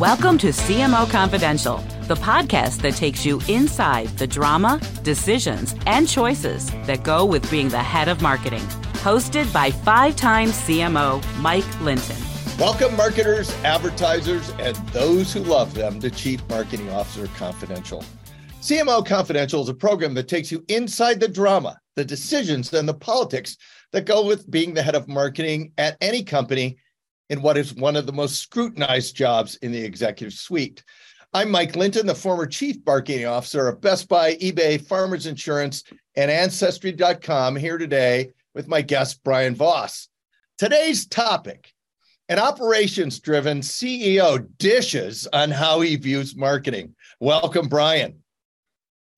Welcome to CMO Confidential, the podcast that takes you inside the drama, decisions, and choices that go with being the head of marketing. Hosted by five time CMO Mike Linton. Welcome, marketers, advertisers, and those who love them to Chief Marketing Officer Confidential. CMO Confidential is a program that takes you inside the drama, the decisions, and the politics that go with being the head of marketing at any company in what is one of the most scrutinized jobs in the executive suite. I'm Mike Linton, the former chief marketing officer of Best Buy, eBay, Farmers Insurance, and Ancestry.com, here today with my guest, Brian Vos. Today's topic an operations driven CEO dishes on how he views marketing. Welcome, Brian.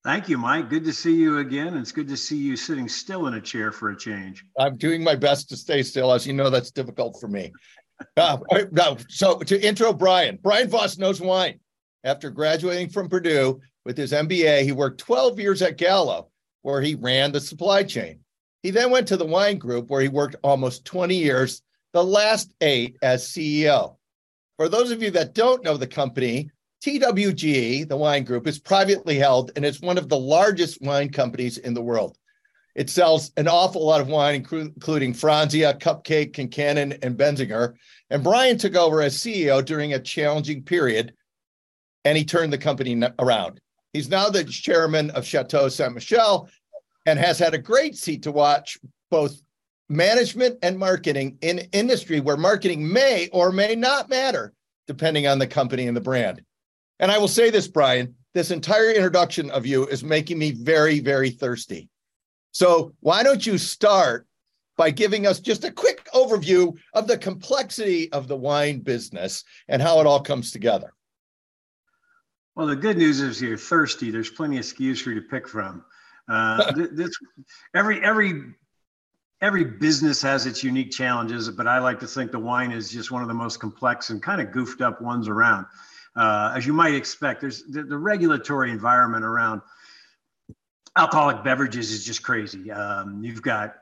Thank you, Mike. Good to see you again. It's good to see you sitting still in a chair for a change. I'm doing my best to stay still. As you know, that's difficult for me. Uh, no, so to intro Brian, Brian Vos knows wine. After graduating from Purdue with his MBA, he worked 12 years at Gallo, where he ran the supply chain. He then went to the wine group, where he worked almost 20 years, the last eight as CEO. For those of you that don't know the company, TWG, the wine group, is privately held and it's one of the largest wine companies in the world. It sells an awful lot of wine, including Franzia, Cupcake, Concannon, and Benziger. And Brian took over as CEO during a challenging period, and he turned the company around. He's now the chairman of Chateau Saint Michelle and has had a great seat to watch both management and marketing in industry where marketing may or may not matter, depending on the company and the brand. And I will say this, Brian, this entire introduction of you is making me very, very thirsty. So why don't you start by giving us just a quick overview of the complexity of the wine business and how it all comes together? Well, the good news is you're thirsty. There's plenty of SKUs for you to pick from. Uh, this, every every every business has its unique challenges, but I like to think the wine is just one of the most complex and kind of goofed up ones around. Uh, as you might expect, there's the, the regulatory environment around alcoholic beverages is just crazy. Um, you've got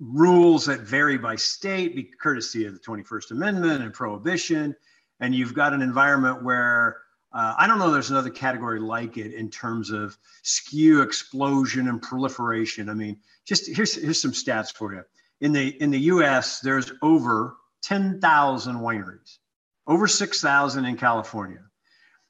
rules that vary by state, courtesy of the 21st Amendment and prohibition. And you've got an environment where uh, I don't know there's another category like it in terms of SKU explosion and proliferation. I mean, just here's, here's some stats for you. In the, in the US, there's over 10,000 wineries, over 6,000 in California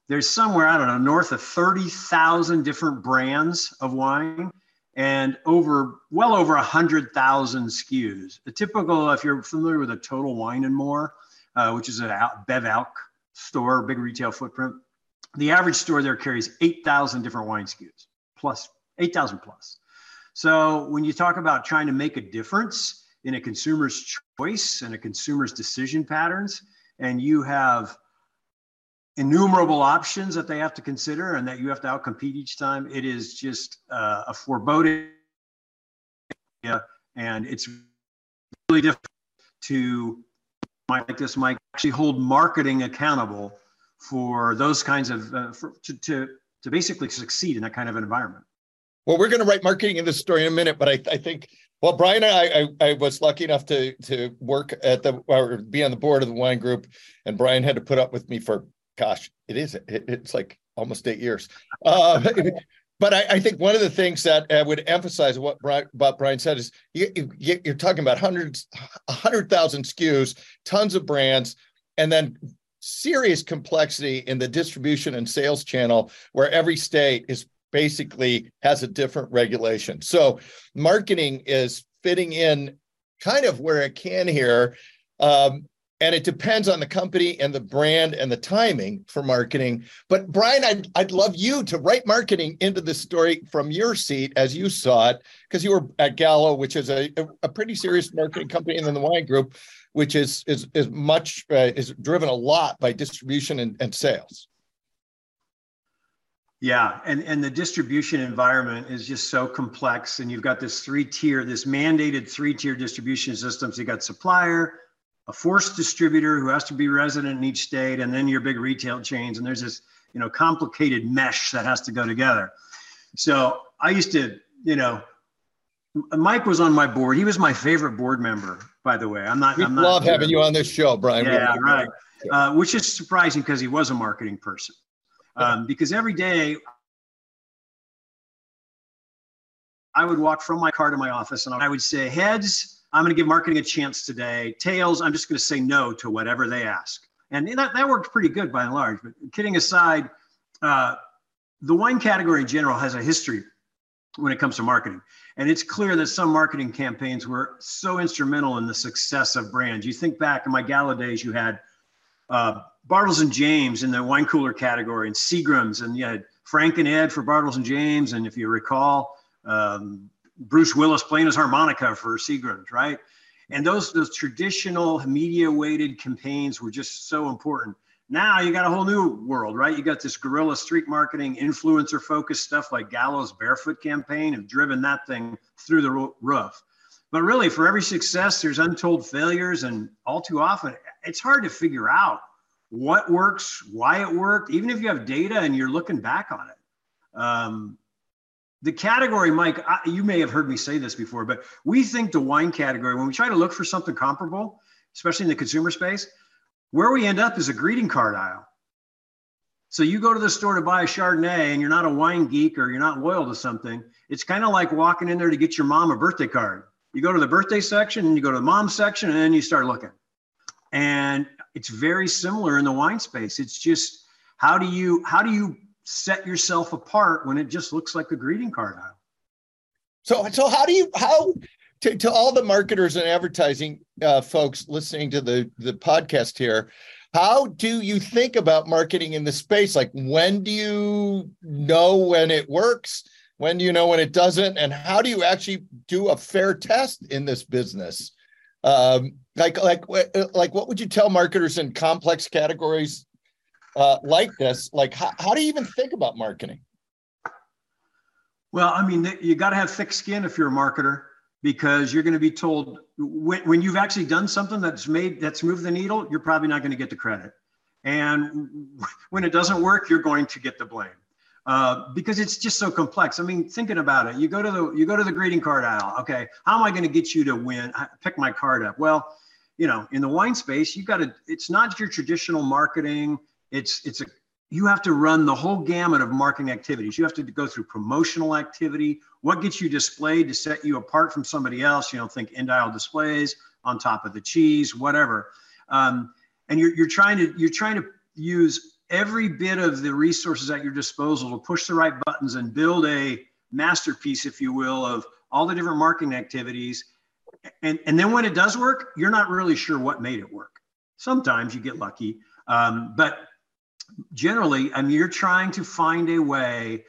there's somewhere, I don't know, north of 30,000 different brands of wine and over well over 100,000 SKUs. A typical, if you're familiar with a Total Wine and More, uh, which is a Bev Alc store, big retail footprint, the average store there carries 8,000 different wine SKUs, plus 8,000 plus. So when you talk about trying to make a difference in a consumer's choice and a consumer's decision patterns, and you have innumerable options that they have to consider and that you have to outcompete each time. It is just uh, a foreboding, and it's really difficult to like this, Mike, actually hold marketing accountable for those kinds of uh, for, to, to to basically succeed in that kind of environment. Well, we're going to write marketing in this story in a minute, but I, I think well, Brian, I, I, I was lucky enough to to work at the or be on the board of the wine group, and Brian had to put up with me for gosh, it is. It, it's like almost eight years. Uh, but I, I, think one of the things that I would emphasize what Brian, Brian said is you, you, you're talking about hundreds, a hundred thousand SKUs, tons of brands, and then serious complexity in the distribution and sales channel where every state is basically has a different regulation. So marketing is fitting in kind of where it can here. Um, and it depends on the company and the brand and the timing for marketing. But Brian, I'd, I'd love you to write marketing into the story from your seat as you saw it, because you were at Gallo, which is a, a pretty serious marketing company, and then the wine group, which is is is much uh, is driven a lot by distribution and, and sales. Yeah, and, and the distribution environment is just so complex. And you've got this three tier, this mandated three tier distribution system. So you got supplier, a forced distributor who has to be resident in each state, and then your big retail chains. And there's this, you know, complicated mesh that has to go together. So I used to, you know, Mike was on my board. He was my favorite board member by the way. I'm not. We I'm love not, having you on this show, Brian. Yeah, right. Uh, which is surprising because he was a marketing person. Um, because every day I would walk from my car to my office and I would say, heads, I'm going to give marketing a chance today. Tails, I'm just going to say no to whatever they ask. And that, that worked pretty good by and large. But kidding aside, uh, the wine category in general has a history when it comes to marketing. And it's clear that some marketing campaigns were so instrumental in the success of brands. You think back in my Gallo days, you had uh, Bartles and Jaymes in the wine cooler category, and Seagram's, and you had Frank and Ed for Bartles and Jaymes, and if you recall, um, Bruce Willis playing his harmonica for Seagram's, right? And those those traditional media weighted campaigns were just so important. Now you got a whole new world, right? You got this guerrilla street marketing, influencer focused stuff like Gallo's Barefoot campaign have driven that thing through the roof. But really, for every success, there's untold failures, and all too often, it's hard to figure out what works, why it worked, even if you have data and you're looking back on it. Um, the category, Mike, I, you may have heard me say this before, but we think the wine category, when we try to look for something comparable, especially in the consumer space, where we end up is a greeting card aisle. So you go to the store to buy a Chardonnay and you're not a wine geek or you're not loyal to something. It's kind of like walking in there to get your mom a birthday card. You go to the birthday section and you go to the mom section and then you start looking. And it's very similar in the wine space. It's just how do you how do you set yourself apart when it just looks like a greeting card aisle? So so how do you how to, to all the marketers and advertising uh, folks listening to the the podcast here, how do you think about marketing in the space? Like when do you know when it works? When do you know when it doesn't? And how do you actually do a fair test in this business? Um, like like like what would you tell marketers in complex categories uh, like this like how, how do you even think about marketing well i mean you got to have thick skin if you're a marketer because you're going to be told when, when you've actually done something that's made that's moved the needle you're probably not going to get the credit and when it doesn't work you're going to get the blame uh, because it's just so complex. I mean, thinking about it, you go to the you go to the greeting card aisle. Okay, how am I going to get you to win? Pick my card up. Well, you know, in the wine space, you got to. It's not your traditional marketing. It's it's a you have to run the whole gamut of marketing activities. You have to go through promotional activity. What gets you displayed to set you apart from somebody else? You know, think end displays on top of the cheese, whatever. Um, and you're, you're trying to you're trying to use every bit of the resources at your disposal to push the right buttons and build a masterpiece, if you will, of all the different marketing activities. And, and then when it does work, you're not really sure what made it work. Sometimes you get lucky, um, but generally, I mean, you're trying to find a way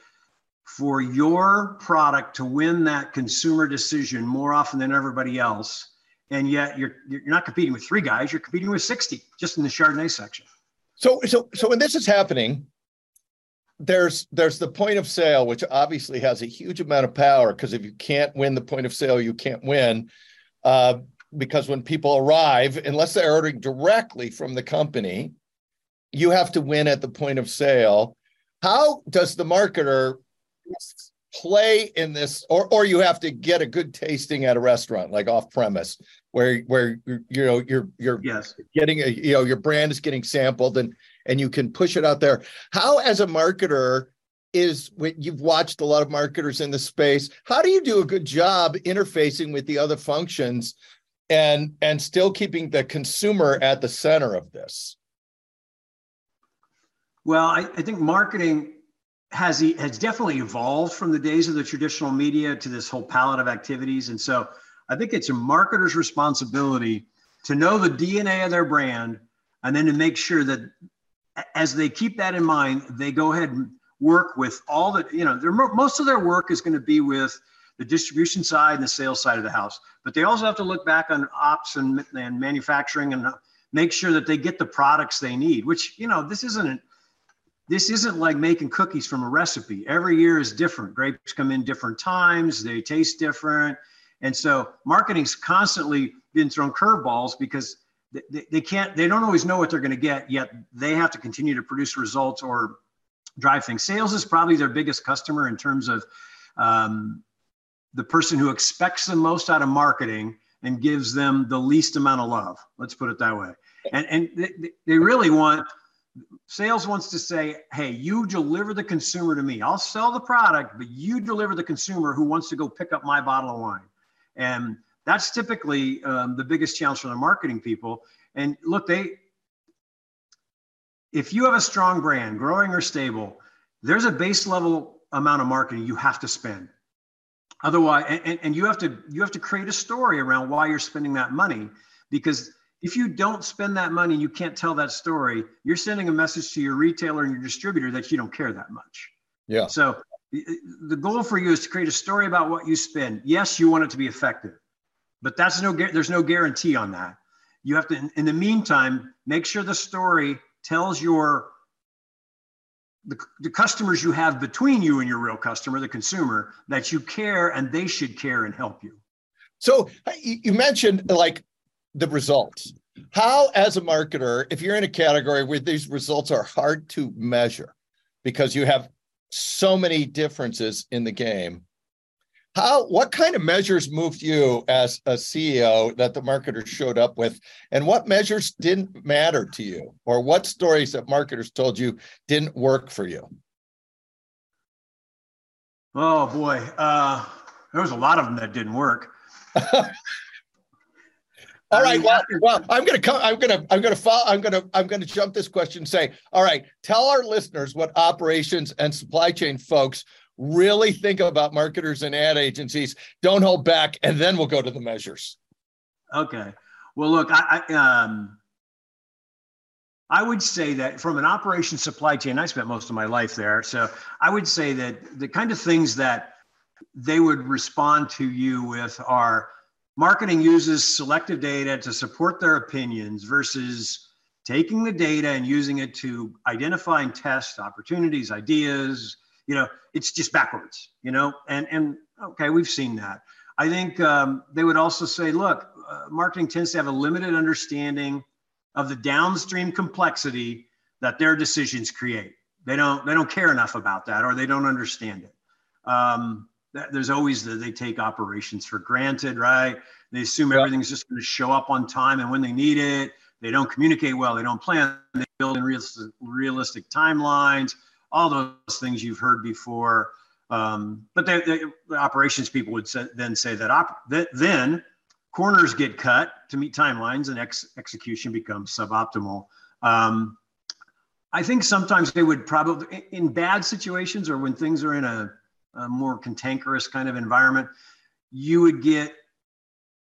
for your product to win that consumer decision more often than everybody else. And yet you're, you're not competing with three guys, you're competing with 60 just in the Chardonnay section. So, so, so when this is happening, there's there's the point of sale, which obviously has a huge amount of power because if you can't win the point of sale, you can't win. Uh, because when people arrive, unless they're ordering directly from the company, you have to win at the point of sale. How does the marketer play in this, or or you have to get a good tasting at a restaurant, like off premise, where where you know you're you're yes. getting a you know your brand is getting sampled and and you can push it out there. How as a marketer is when you've watched a lot of marketers in the space, how do you do a good job interfacing with the other functions and and still keeping the consumer at the center of this? Well, I, I think marketing has has definitely evolved from the days of the traditional media to this whole palette of activities, and so I think it's a marketer's responsibility to know the DNA of their brand, and then to make sure that as they keep that in mind, they go ahead and work with all the you know. Their, most of their work is going to be with the distribution side and the sales side of the house, but they also have to look back on ops and, and manufacturing and uh, make sure that they get the products they need. Which you know, this isn't this isn't like making cookies from a recipe. Every year is different. Grapes come in different times, they taste different. And so marketing's constantly been thrown curveballs because they, they can't, they don't always know what they're going to get, yet they have to continue to produce results or drive things. Sales is probably their biggest customer in terms of um, the person who expects the most out of marketing and gives them the least amount of love. Let's put it that way. And, and they, they really want, sales wants to say, hey, you deliver the consumer to me. I'll sell the product, but you deliver the consumer who wants to go pick up my bottle of wine. And that's typically um, the biggest challenge for the marketing people. And look, they, if you have a strong brand, growing or stable, there's a base level amount of marketing you have to spend. Otherwise, and, and you have to you have to create a story around why you're spending that money because if you don't spend that money you can't tell that story. You're sending a message to your retailer and your distributor that you don't care that much. Yeah. So the goal for you is to create a story about what you spend. Yes you want it to be effective but that's no there's no guarantee on that. You have to in the meantime make sure the story tells your the, the customers you have between you and your real customer, the consumer, that you care and they should care and help you. So you mentioned like the results. How, as a marketer, if you're in a category where these results are hard to measure because you have so many differences in the game, how what kind of measures moved you as a ceo that the marketers showed up with? And what measures didn't matter to you? Or what stories that marketers told you didn't work for you? Oh boy. Uh, there was a lot of them that didn't work all right well, well i'm gonna come i'm gonna i'm gonna follow i'm gonna i'm gonna jump this question and say all right tell our listeners what operations and supply chain folks really think about marketers and ad agencies. Don't hold back, and then we'll go to the measures. Okay. Well, look, I, I um, I would say that from an operation supply chain, I spent most of my life there. So I would say that the kind of things that they would respond to you with are marketing uses selective data to support their opinions versus taking the data and using it to identify and test opportunities, ideas, you know it's just backwards you know? And and okay we've seen that. I think um, they would also say look uh, marketing tends to have a limited understanding of the downstream complexity that their decisions create. They don't they don't care enough about that or they don't understand it. Um, there's always the, they take operations for granted right? They assume everything's just going to show up on time and when they need it. They don't communicate well. They don't plan. They build in realistic, realistic timelines all those things you've heard before. Um, but they, they, the operations people would say, then say that, op, that then corners get cut to meet timelines and ex- execution becomes suboptimal. Um, I think sometimes they would probably, in bad situations or when things are in a, a more cantankerous kind of environment, you would get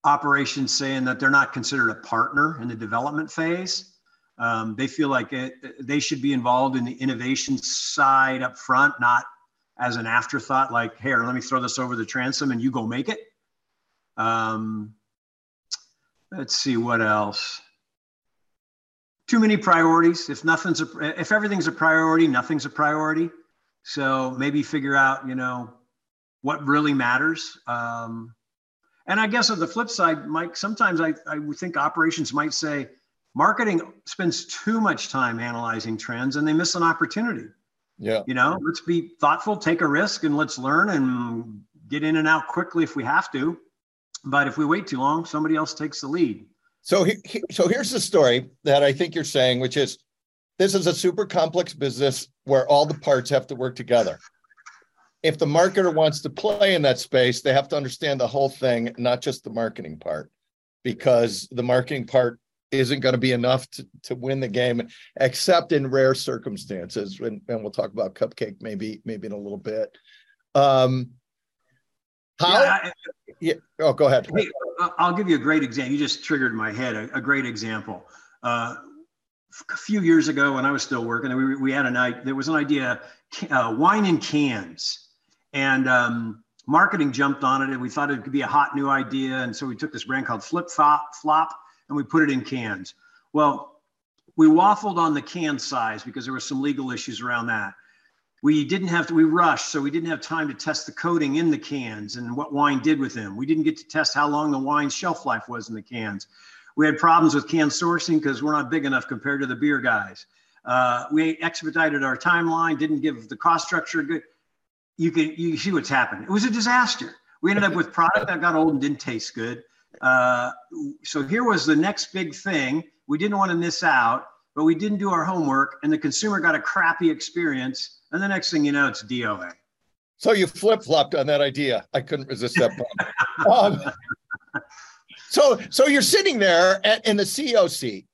operations saying that they're not considered a partner in the development phase. Um, they feel like it, they should be involved in the innovation side up front, not as an afterthought, like, here, let me throw this over the transom and you go make it. Um, let's see what else. Too many priorities. If nothing's a, if everything's a priority, nothing's a priority. So maybe figure out, you know, what really matters. Um, and I guess on the flip side, Mike, sometimes I, I would think operations might say, marketing spends too much time analyzing trends and they miss an opportunity. Yeah. You know, let's be thoughtful, take a risk, and let's learn and get in and out quickly if we have to. But if we wait too long, somebody else takes the lead. So, he, so here's the story that I think you're saying, which is this is a super complex business where all the parts have to work together. If the marketer wants to play in that space, they have to understand the whole thing, not just the marketing part, because the marketing part isn't going to be enough to, to win the game, except in rare circumstances. And, and we'll talk about cupcake maybe maybe in a little bit. Um, how? Yeah, I, yeah. Oh, go ahead. I'll give you a great example. You just triggered my head. A, a great example. Uh, a few years ago, when I was still working, we, we had a night. There was an idea, uh, wine in cans, and um, marketing jumped on it, and we thought it could be a hot new idea. And so we took this brand called Flip Flop, Flop and we put it in cans. Well, we waffled on the can size because there were some legal issues around that. We didn't have to, we rushed, so we didn't have time to test the coating in the cans and what wine did with them. We didn't get to test how long the wine's shelf life was in the cans. We had problems with can sourcing because we're not big enough compared to the beer guys. Uh, we expedited our timeline, didn't give the cost structure good. You can you see what's happened. It was a disaster. We ended up with product that got old and didn't taste good uh, so here was the next big thing. We didn't want to miss out, but we didn't do our homework, and the consumer got a crappy experience. And the next thing you know, it's DOA. So you flip flopped on that idea. I couldn't resist that. um, so, so you're sitting there at, in the seat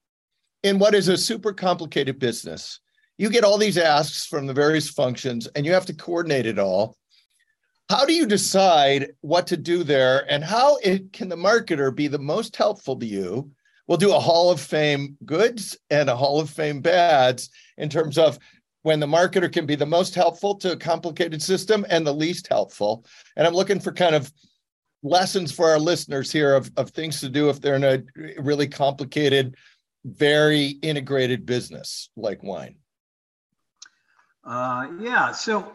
in what is a super complicated business. You get all these asks from the various functions, and you have to coordinate it all. How do you decide what to do there, and how it, can the marketer be the most helpful to you? We'll do a Hall of Fame goods and a Hall of Fame bads in terms of when the marketer can be the most helpful to a complicated system and the least helpful. And I'm looking for kind of lessons for our listeners here of, of things to do if they're in a really complicated, very integrated business like wine. Uh, yeah. So,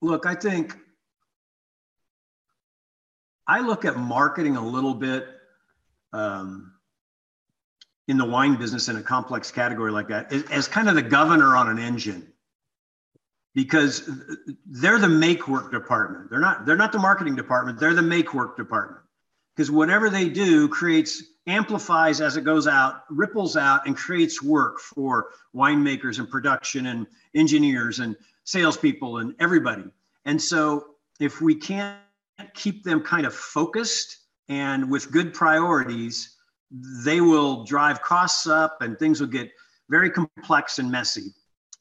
look, I think I look at marketing a little bit um, in the wine business in a complex category like that as, as kind of the governor on an engine because they're the make work department. They're not they're not the marketing department. They're the make work department because whatever they do creates amplifies as it goes out, ripples out, and creates work for winemakers and production and engineers and salespeople and everybody. And so, if we can't keep them kind of focused and with good priorities, they will drive costs up and things will get very complex and messy.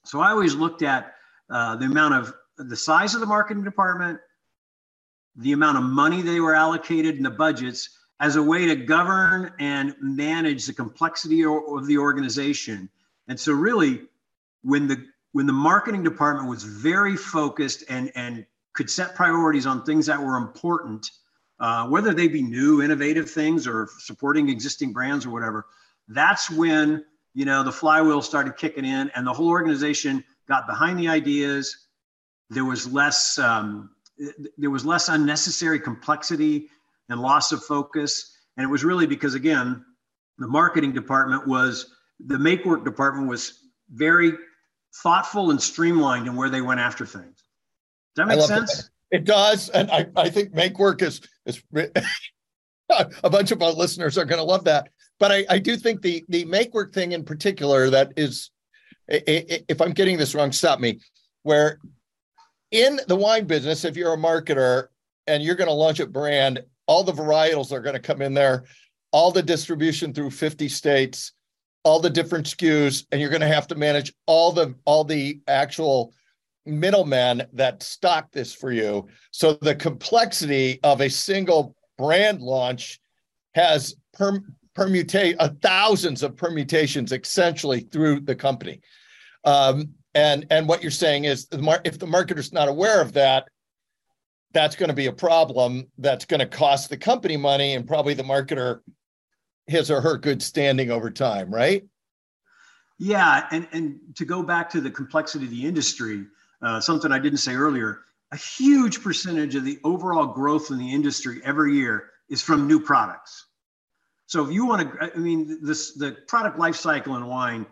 So, I always looked at uh, the amount of the size of the marketing department, the amount of money they were allocated in the budgets as a way to govern and manage the complexity of the organization. And so really when the when the marketing department was very focused and and could set priorities on things that were important, uh, whether they be new, innovative things or supporting existing brands or whatever, that's when you know the flywheel started kicking in and the whole organization got behind the ideas. There was less um, there was less unnecessary complexity and loss of focus. And it was really because, again, the marketing department was, the make work department was very thoughtful and streamlined in where they went after things. Does that make sense? That. It does. And I, I think make work is, is a bunch of our listeners are going to love that. But I, I do think the, the make work thing in particular, that is, if I'm getting this wrong, stop me, where in the wine business, if you're a marketer and you're going to launch a brand, all the varietals are going to come in there, all the distribution through 50 states, all the different SKUs, and you're going to have to manage all the all the actual middlemen that stock this for you. So the complexity of a single brand launch has per, permutate uh, thousands of permutations essentially through the company. Um, and and what you're saying is the mar- if the marketer's not aware of that, that's going to be a problem that's going to cost the company money and probably the marketer his or her good standing over time, right? Yeah, and and to go back to the complexity of the industry, uh, something I didn't say earlier, a huge percentage of the overall growth in the industry every year is from new products. So if you want to, I mean, this the product life cycle in wine,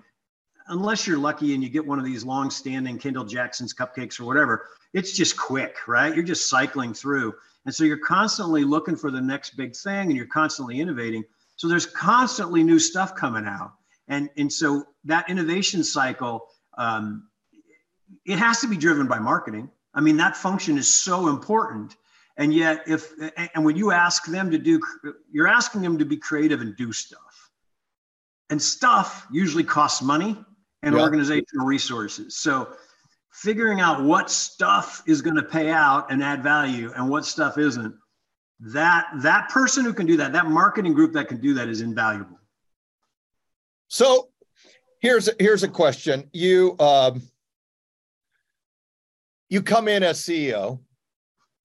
unless you're lucky and you get one of these long-standing Kendall Jackson's cupcakes or whatever, it's just quick, right? You're just cycling through. And so you're constantly looking for the next big thing and you're constantly innovating. So there's constantly new stuff coming out. And, and so that innovation cycle, um, it has to be driven by marketing. I mean, that function is so important. And yet, if, and when you ask them to do, you're asking them to be creative and do stuff. And stuff usually costs money and yeah. organizational resources. So figuring out what stuff is going to pay out and add value and what stuff isn't that that person who can do that that marketing group that can do that is invaluable so here's here's a question you um, you come in as ceo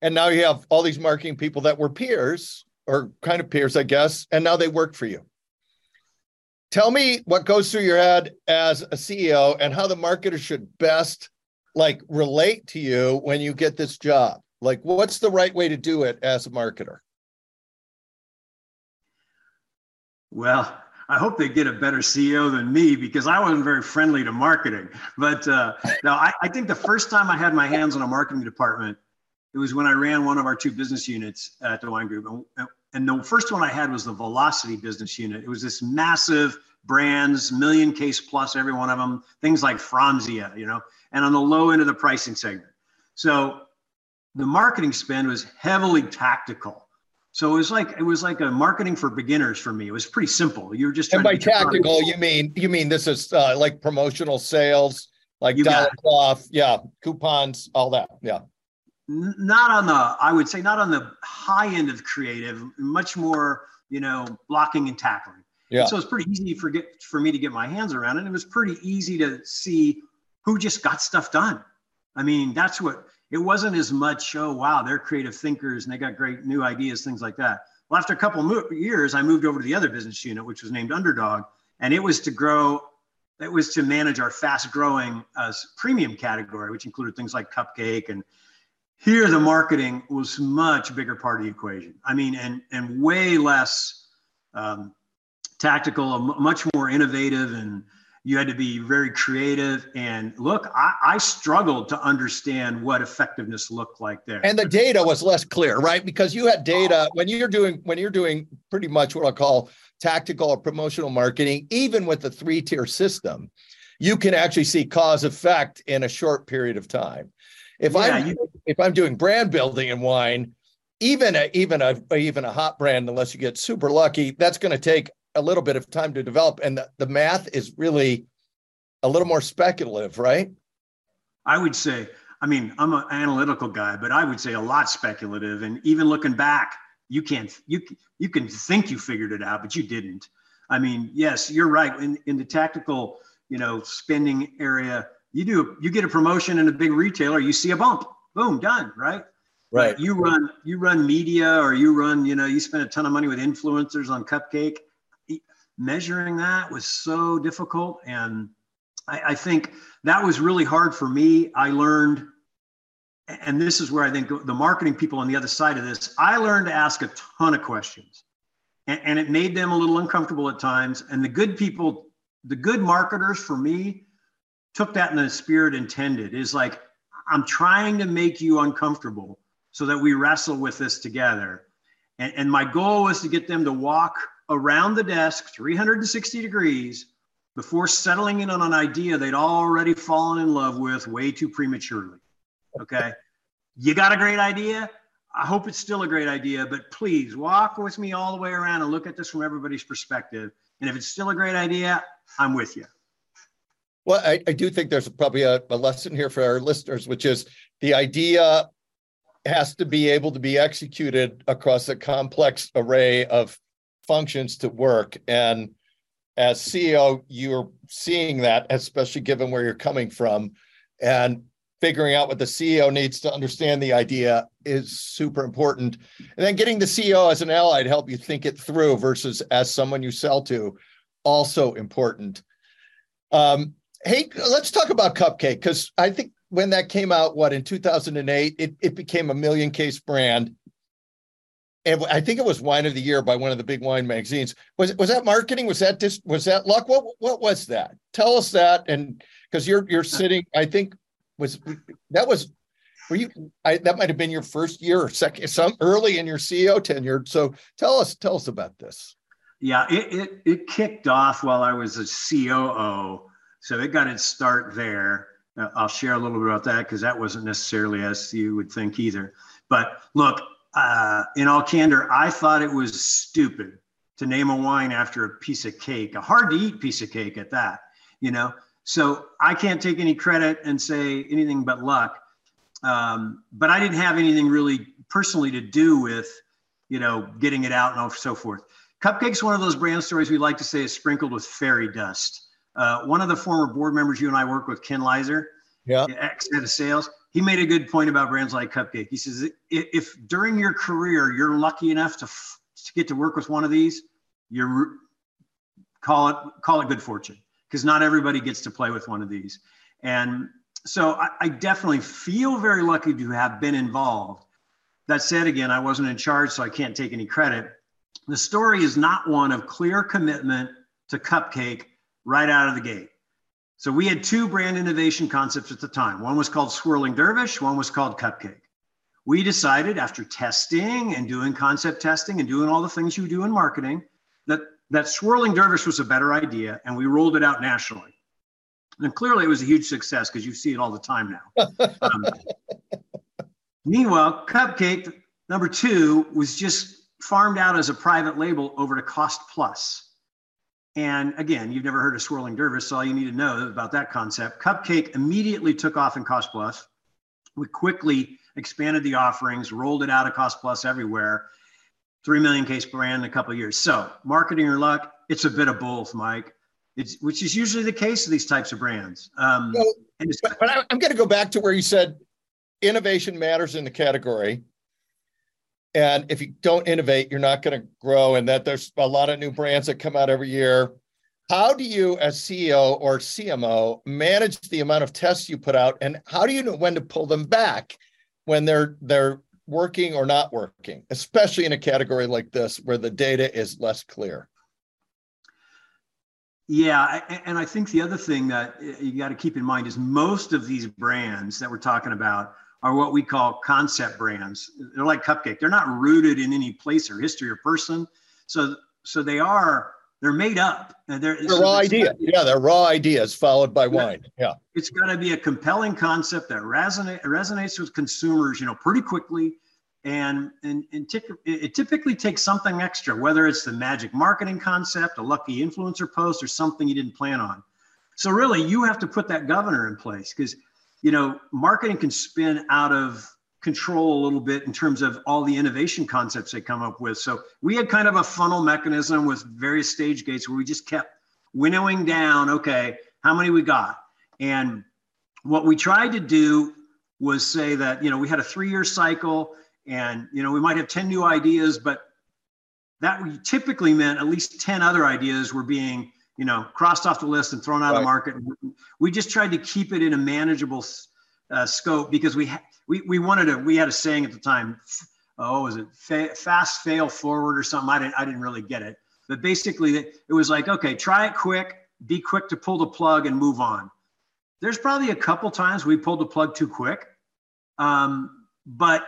and now you have all these marketing people that were peers or kind of peers i guess and now they work for you tell me what goes through your head as a ceo and how the marketer should best like relate to you when you get this job? Like, what's the right way to do it as a marketer? Well, I hope they get a better CEO than me because I wasn't very friendly to marketing. But uh, no, I, I think the first time I had my hands on a marketing department, it was when I ran one of our two business units at the wine group. And and the first one I had was the Velocity business unit. It was this massive brands, million case plus, every one of them, things like Franzia, you know, and on the low end of the pricing segment. So the marketing spend was heavily tactical. So it was like it was like a marketing for beginners for me. It was pretty simple. You were just and by tactical, you mean you mean this is uh, like promotional sales, like you dollar off, yeah, coupons, all that, yeah. Not on the, I would say, not on the high end of creative. Much more, you know, blocking and tackling. Yeah. And so it's pretty easy for get for me to get my hands around it. It was pretty easy to see who just got stuff done. I mean, that's what it wasn't as much. Oh wow, they're creative thinkers and they got great new ideas, things like that. Well, after a couple of years, I moved over to the other business unit, which was named Underdog, and it was to grow. It was to manage our fast-growing uh, premium category, which included things like cupcake and here the marketing was much bigger part of the equation. I mean, and and way less um, tactical, much more innovative, and you had to be very creative. And look, I, I, struggled to understand what effectiveness looked like there. And the data was less clear, right? Because you had data when you're doing when you're doing pretty much what I call tactical or promotional marketing, even with the three tier system, you can actually see cause effect in a short period of time. If yeah, I'm you, if I'm doing brand building in wine, even a even a even a hot brand, unless you get super lucky, that's going to take a little bit of time to develop. And the, the math is really a little more speculative, right? I would say, I mean, I'm an analytical guy, but I would say a lot speculative. And even looking back, you can't you you can think you figured it out, but you didn't. I mean, yes, you're right. In in the tactical, you know, spending area, you do you get a promotion in a big retailer, you see a bump, boom, done, right? Right. But you run you run media or you run, you know, you spend a ton of money with influencers on cupcake measuring that was so difficult. And I, I think that was really hard for me. I learned, and this is where I think the marketing people on the other side of this, I learned to ask a ton of questions. And, and it made them a little uncomfortable at times. And the good people, the good marketers for me, took that in the spirit intended is like, I'm trying to make you uncomfortable so that we wrestle with this together. And, and my goal was to get them to walk around the desk 360 degrees before settling in on an idea they'd already fallen in love with way too prematurely. Okay. you got a great idea. I hope it's still a great idea, but please walk with me all the way around and look at this from everybody's perspective. And if it's still a great idea, I'm with you. Well, I, I do think there's probably a, a lesson here for our listeners, which is the idea has to be able to be executed across a complex array of functions to work. And as CEO, you're seeing that, especially given where you're coming from. And figuring out what the CEO needs to understand the idea is super important. And then getting the CEO as an ally to help you think it through versus as someone you sell to, also important. Um, hey, let's talk about Cupcake because I think when that came out, what in 2008, it, it became a million case brand and I think it was wine of the year by one of the big wine magazines. Was was that marketing? Was that just was that luck? What what was that? Tell us that, and because you're you're sitting, I think was that was were you I, that might have been your first year or second some early in your CEO tenure. So tell us tell us about this. Yeah, it it, it kicked off while I was a COO, so it got its start there. Uh, I'll share a little bit about that because that wasn't necessarily as you would think either. But look, uh, in all candor, I thought it was stupid to name a wine after a piece of cake, a hard to eat piece of cake at that, you know? So I can't take any credit and say anything but luck. Um, but I didn't have anything really personally to do with, you know, getting it out and so forth. Cupcake's one of those brand stories we like to say is sprinkled with fairy dust. Uh, one of the former board members you and I work with, Ken Lizer, yeah, ex head of sales, he made a good point about brands like Cupcake. He says, if during your career you're lucky enough to, to get to work with one of these, you're call it call it good fortune because not everybody gets to play with one of these. And so I, I definitely feel very lucky to have been involved. That said, again, I wasn't in charge, so I can't take any credit. The story is not one of clear commitment to Cupcake right out of the gate. So we had two brand innovation concepts at the time. One was called Swirling Dervish, one was called Cupcake. we decided after testing and doing concept testing and doing all the things you do in marketing that that swirling dervish was a better idea and we rolled it out nationally and clearly it was a huge success because you see it all the time now um, meanwhile cupcake number two was just farmed out as a private label over to cost plus and again, you've never heard of swirling dervish, so all you need to know about that concept. Cupcake immediately took off in Cost Plus. We quickly expanded the offerings, rolled it out of Cost Plus everywhere. Three million case brand in a couple of years. So, marketing or luck, it's a bit of both, Mike. It's, which is usually the case of these types of brands. Um, so, but, but I'm going to go back to where you said innovation matters in the category. And if you don't innovate, you're not going to grow. And that there's a lot of new brands that come out every year. How do you, as CEO or CMO, manage the amount of tests you put out, and how do you know when to pull them back when they're they're working or not working, especially in a category like this where the data is less clear? Yeah, and I think the other thing that eh, you got to keep in mind is most of these brands that we're talking about are what we call concept brands. They're like cupcake. They're not rooted in any place or history or person. So so they are they're made up. They're, they're so raw ideas. Yeah, they're raw ideas followed by wine. Yeah. It's got to be a compelling concept that resonate, resonates with consumers, you know, pretty quickly. And, and, and t- it typically takes something extra, whether it's the magic marketing concept, a lucky influencer post, or something you didn't plan on. So really, you have to put that governor in place because you know, marketing can spin out of control a little bit in terms of all the innovation concepts they come up with. So we had kind of a funnel mechanism with various stage gates where we just kept winnowing down, okay, how many we got? And what we tried to do was say that, you know, we had a three year cycle and, you know, we might have 10 new ideas, but that typically meant at least 10 other ideas were being you know, crossed off the list and thrown out right. of the market. We just tried to keep it in a manageable uh, scope because we ha- we we wanted to. We had a saying at the time. Oh, was it fa- fast fail forward or something? I didn't I didn't really get it. But basically, it was like, okay, try it quick, be quick to pull the plug and move on. There's probably a couple times we pulled the plug too quick, um, but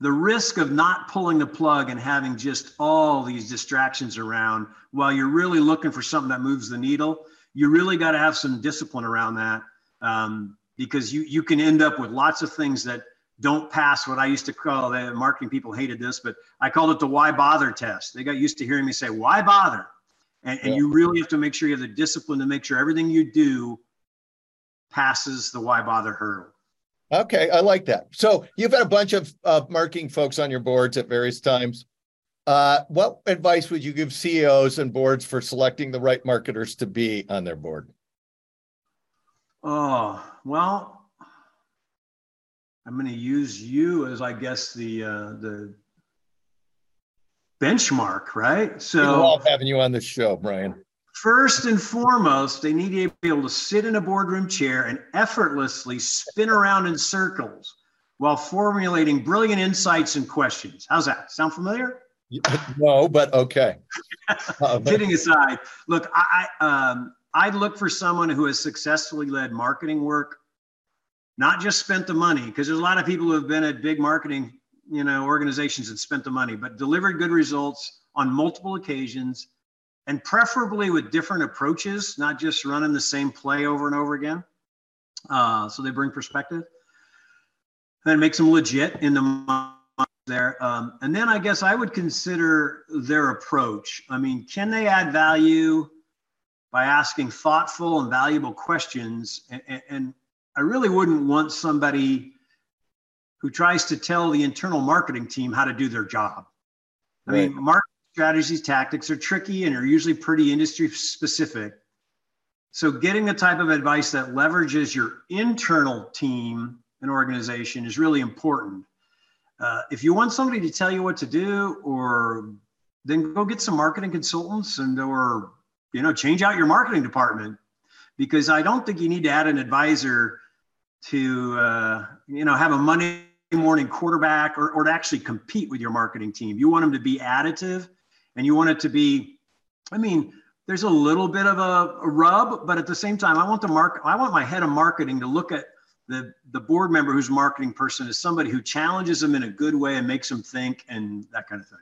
the risk of not pulling the plug and having just all these distractions around while you're really looking for something that moves the needle, you really got to have some discipline around that um, because you you can end up with lots of things that don't pass what I used to call the marketing people hated this, but I called it the why bother test. They got used to hearing me say, why bother? And, and you really have to make sure you have the discipline to make sure everything you do passes the why bother hurdle. Okay, I like that. So you've had a bunch of uh, marketing folks on your boards at various times. Uh, what advice would you give CEOs and boards for selecting the right marketers to be on their board? Oh well, I'm going to use you as, I guess, the uh, the benchmark, right? So we love having you on the show, Brian. First and foremost, they need to be able to sit in a boardroom chair and effortlessly spin around in circles while formulating brilliant insights and questions. How's that? Sound familiar? No, but okay. Kidding aside, look, I um, I'd look for someone who has successfully led marketing work, not just spent the money, because there's a lot of people who have been at big marketing, you know, organizations and spent the money, but delivered good results on multiple occasions and preferably with different approaches, not just running the same play over and over again. Uh, so they bring perspective. And it makes them legit in the mind there. Um, and then I guess I would consider their approach. I mean, can they add value by asking thoughtful and valuable questions? And, and I really wouldn't want somebody who tries to tell the internal marketing team how to do their job. I right. mean, mark strategies, tactics are tricky and are usually pretty industry specific. So, getting the type of advice that leverages your internal team and organization is really important. Uh, if you want somebody to tell you what to do, or then go get some marketing consultants and or you know change out your marketing department because I don't think you need to add an advisor to uh, you know have a Monday morning quarterback or, or to actually compete with your marketing team. You want them to be additive and you want it to be, I mean, there's a little bit of a, a rub, but at the same time, I want the mark, I want my head of marketing to look at the the board member who's marketing person is somebody who challenges them in a good way and makes them think and that kind of thing.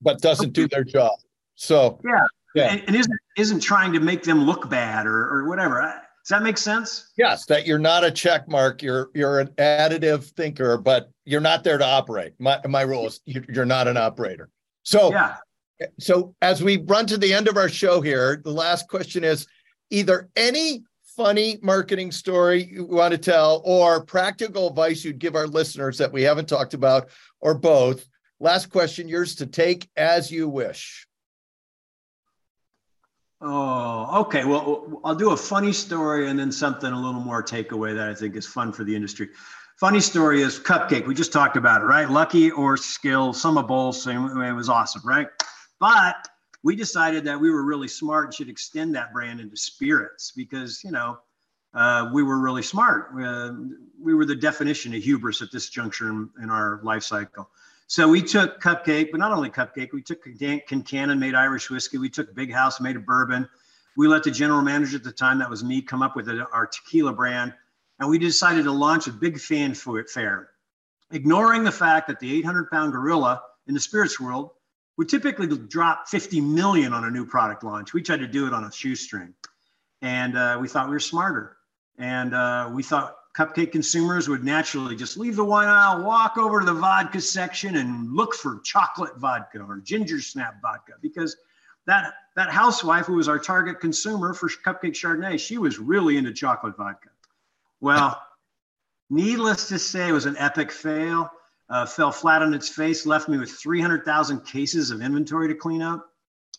But doesn't do their job. So yeah, yeah, and, and isn't isn't trying to make them look bad or or whatever. Does that make sense? Yes, that you're not a check mark. You're you're an additive thinker, but you're not there to operate. My my rule is you're not an operator. So yeah. So as we run to the end of our show here, the last question is either any funny marketing story you want to tell or practical advice you'd give our listeners that we haven't talked about or both. Last question, yours to take as you wish. Oh, okay. Well, I'll do a funny story and then something a little more takeaway that I think is fun for the industry. Funny story is Cupcake. We just talked about it, right? Lucky or skill, some of both. It was awesome, right? But we decided that we were really smart and should extend that brand into spirits because, you know, uh, we were really smart. Uh, we were the definition of hubris at this juncture in, in, our life cycle. So we took Cupcake, but not only Cupcake, we took Concannon, made Irish whiskey. We took Big House, made a bourbon. We let the general manager at the time, that was me, come up with our tequila brand. And we decided to launch a big fanfare, ignoring the fact that the 800 pound gorilla in the spirits world would typically drop 50 million on a new product launch. We tried to do it on a shoestring. And uh, we thought we were smarter. And uh, we thought cupcake consumers would naturally just leave the wine aisle, walk over to the vodka section, and look for chocolate vodka or ginger snap vodka because that that housewife who was our target consumer for cupcake Chardonnay, she was really into chocolate vodka. Well, needless to say, it was an epic fail uh, fell flat on its face, left me with 300,000 cases of inventory to clean up.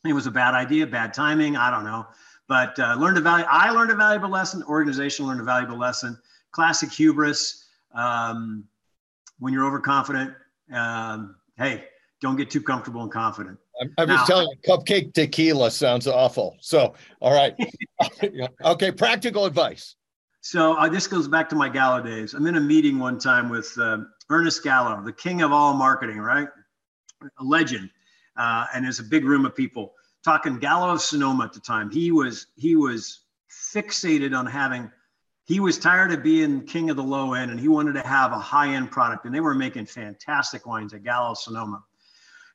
It was a bad idea, bad timing. I don't know, but uh, learned a value. I learned a valuable lesson. Organization learned a valuable lesson. Classic hubris. Um, when you're overconfident, um, hey, don't get too comfortable and confident. I'm, I'm now, just telling you, cupcake tequila sounds awful. So, all right. okay, practical advice. So uh, this goes back to my Gallo days. I'm in a meeting one time with uh, Ernest Gallo, the king of all marketing, right? A legend. Uh, and there's a big room of people talking Gallo of Sonoma at the time. He was he was fixated on having. He was tired of being king of the low end, and he wanted to have a high end product. And they were making fantastic wines at Gallo Sonoma,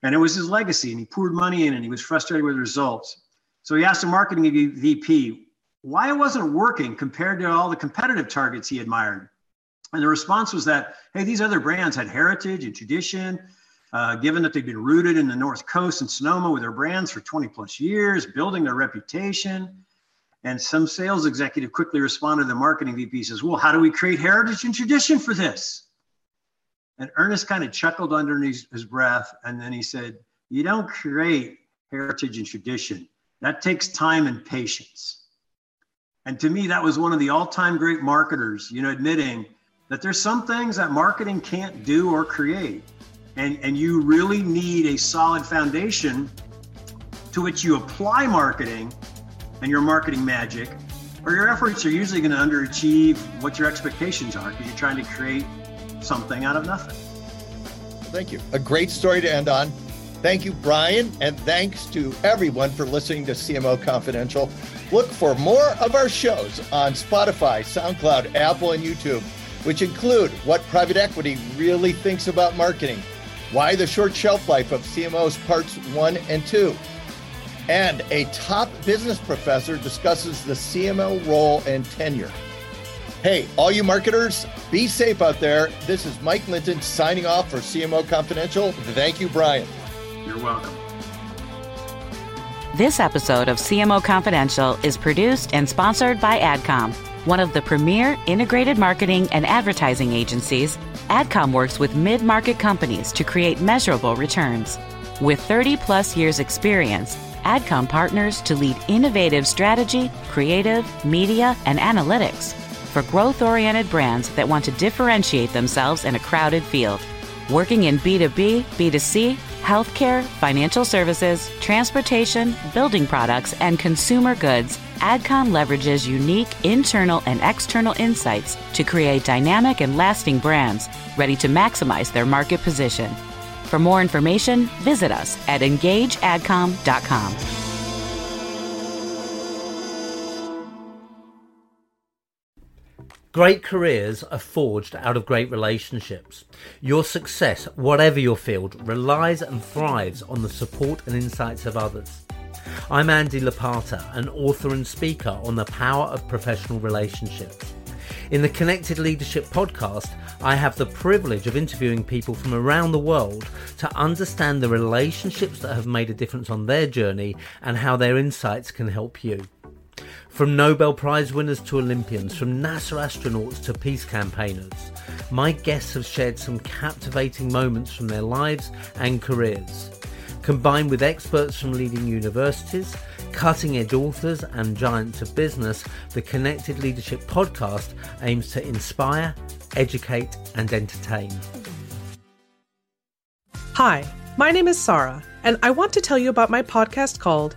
and it was his legacy. And he poured money in, and he was frustrated with the results. So he asked the marketing VP why it wasn't working compared to all the competitive targets he admired. And the response was that, hey, these other brands had heritage and tradition, uh, given that they've been rooted in the North Coast and Sonoma with their brands for 20 plus years, building their reputation. And some sales executive quickly responded to the marketing VP says, well, how do we create heritage and tradition for this? And Ernest kind of chuckled underneath his breath. And then he said, you don't create heritage and tradition. That takes time and patience. And to me, that was one of the all time great marketers, you know, admitting that there's some things that marketing can't do or create. And, and you really need a solid foundation to which you apply marketing and your marketing magic, or your efforts are usually going to underachieve what your expectations are because you're trying to create something out of nothing. Thank you. A great story to end on. Thank you, Brian, and thanks to everyone for listening to CMO Confidential. Look for more of our shows on Spotify, SoundCloud, Apple, and YouTube which include what private equity really thinks about marketing, why the short shelf life of CMOs parts one and two, and a top business professor discusses the CMO role and tenure. Hey, all you marketers, be safe out there. This is Mike Linton signing off for CMO Confidential. Thank you, Brian. You're welcome. This episode of CMO Confidential is produced and sponsored by AdCom one of the premier integrated marketing and advertising agencies, AdCom works with mid market companies to create measurable returns. With 30 plus years' experience, AdCom partners to lead innovative strategy, creative, media, and analytics for growth oriented brands that want to differentiate themselves in a crowded field. Working in B2B, B2C, healthcare, financial services, transportation, building products, and consumer goods, AdCom leverages unique internal and external insights to create dynamic and lasting brands ready to maximize their market position. For more information, visit us at engageadcom.com. Great careers are forged out of great relationships. Your success, whatever your field, relies and thrives on the support and insights of others. I'm Andy Lopata, an author and speaker on the power of professional relationships. In the Connected Leadership podcast, I have the privilege of interviewing people from around the world to understand the relationships that have made a difference on their journey and how their insights can help you. From Nobel Prize winners to Olympians, from NASA astronauts to peace campaigners, my guests have shared some captivating moments from their lives and careers. Combined with experts from leading universities, cutting edge authors, and giants of business, the Connected Leadership podcast aims to inspire, educate, and entertain. Hi, my name is Sarah, and I want to tell you about my podcast called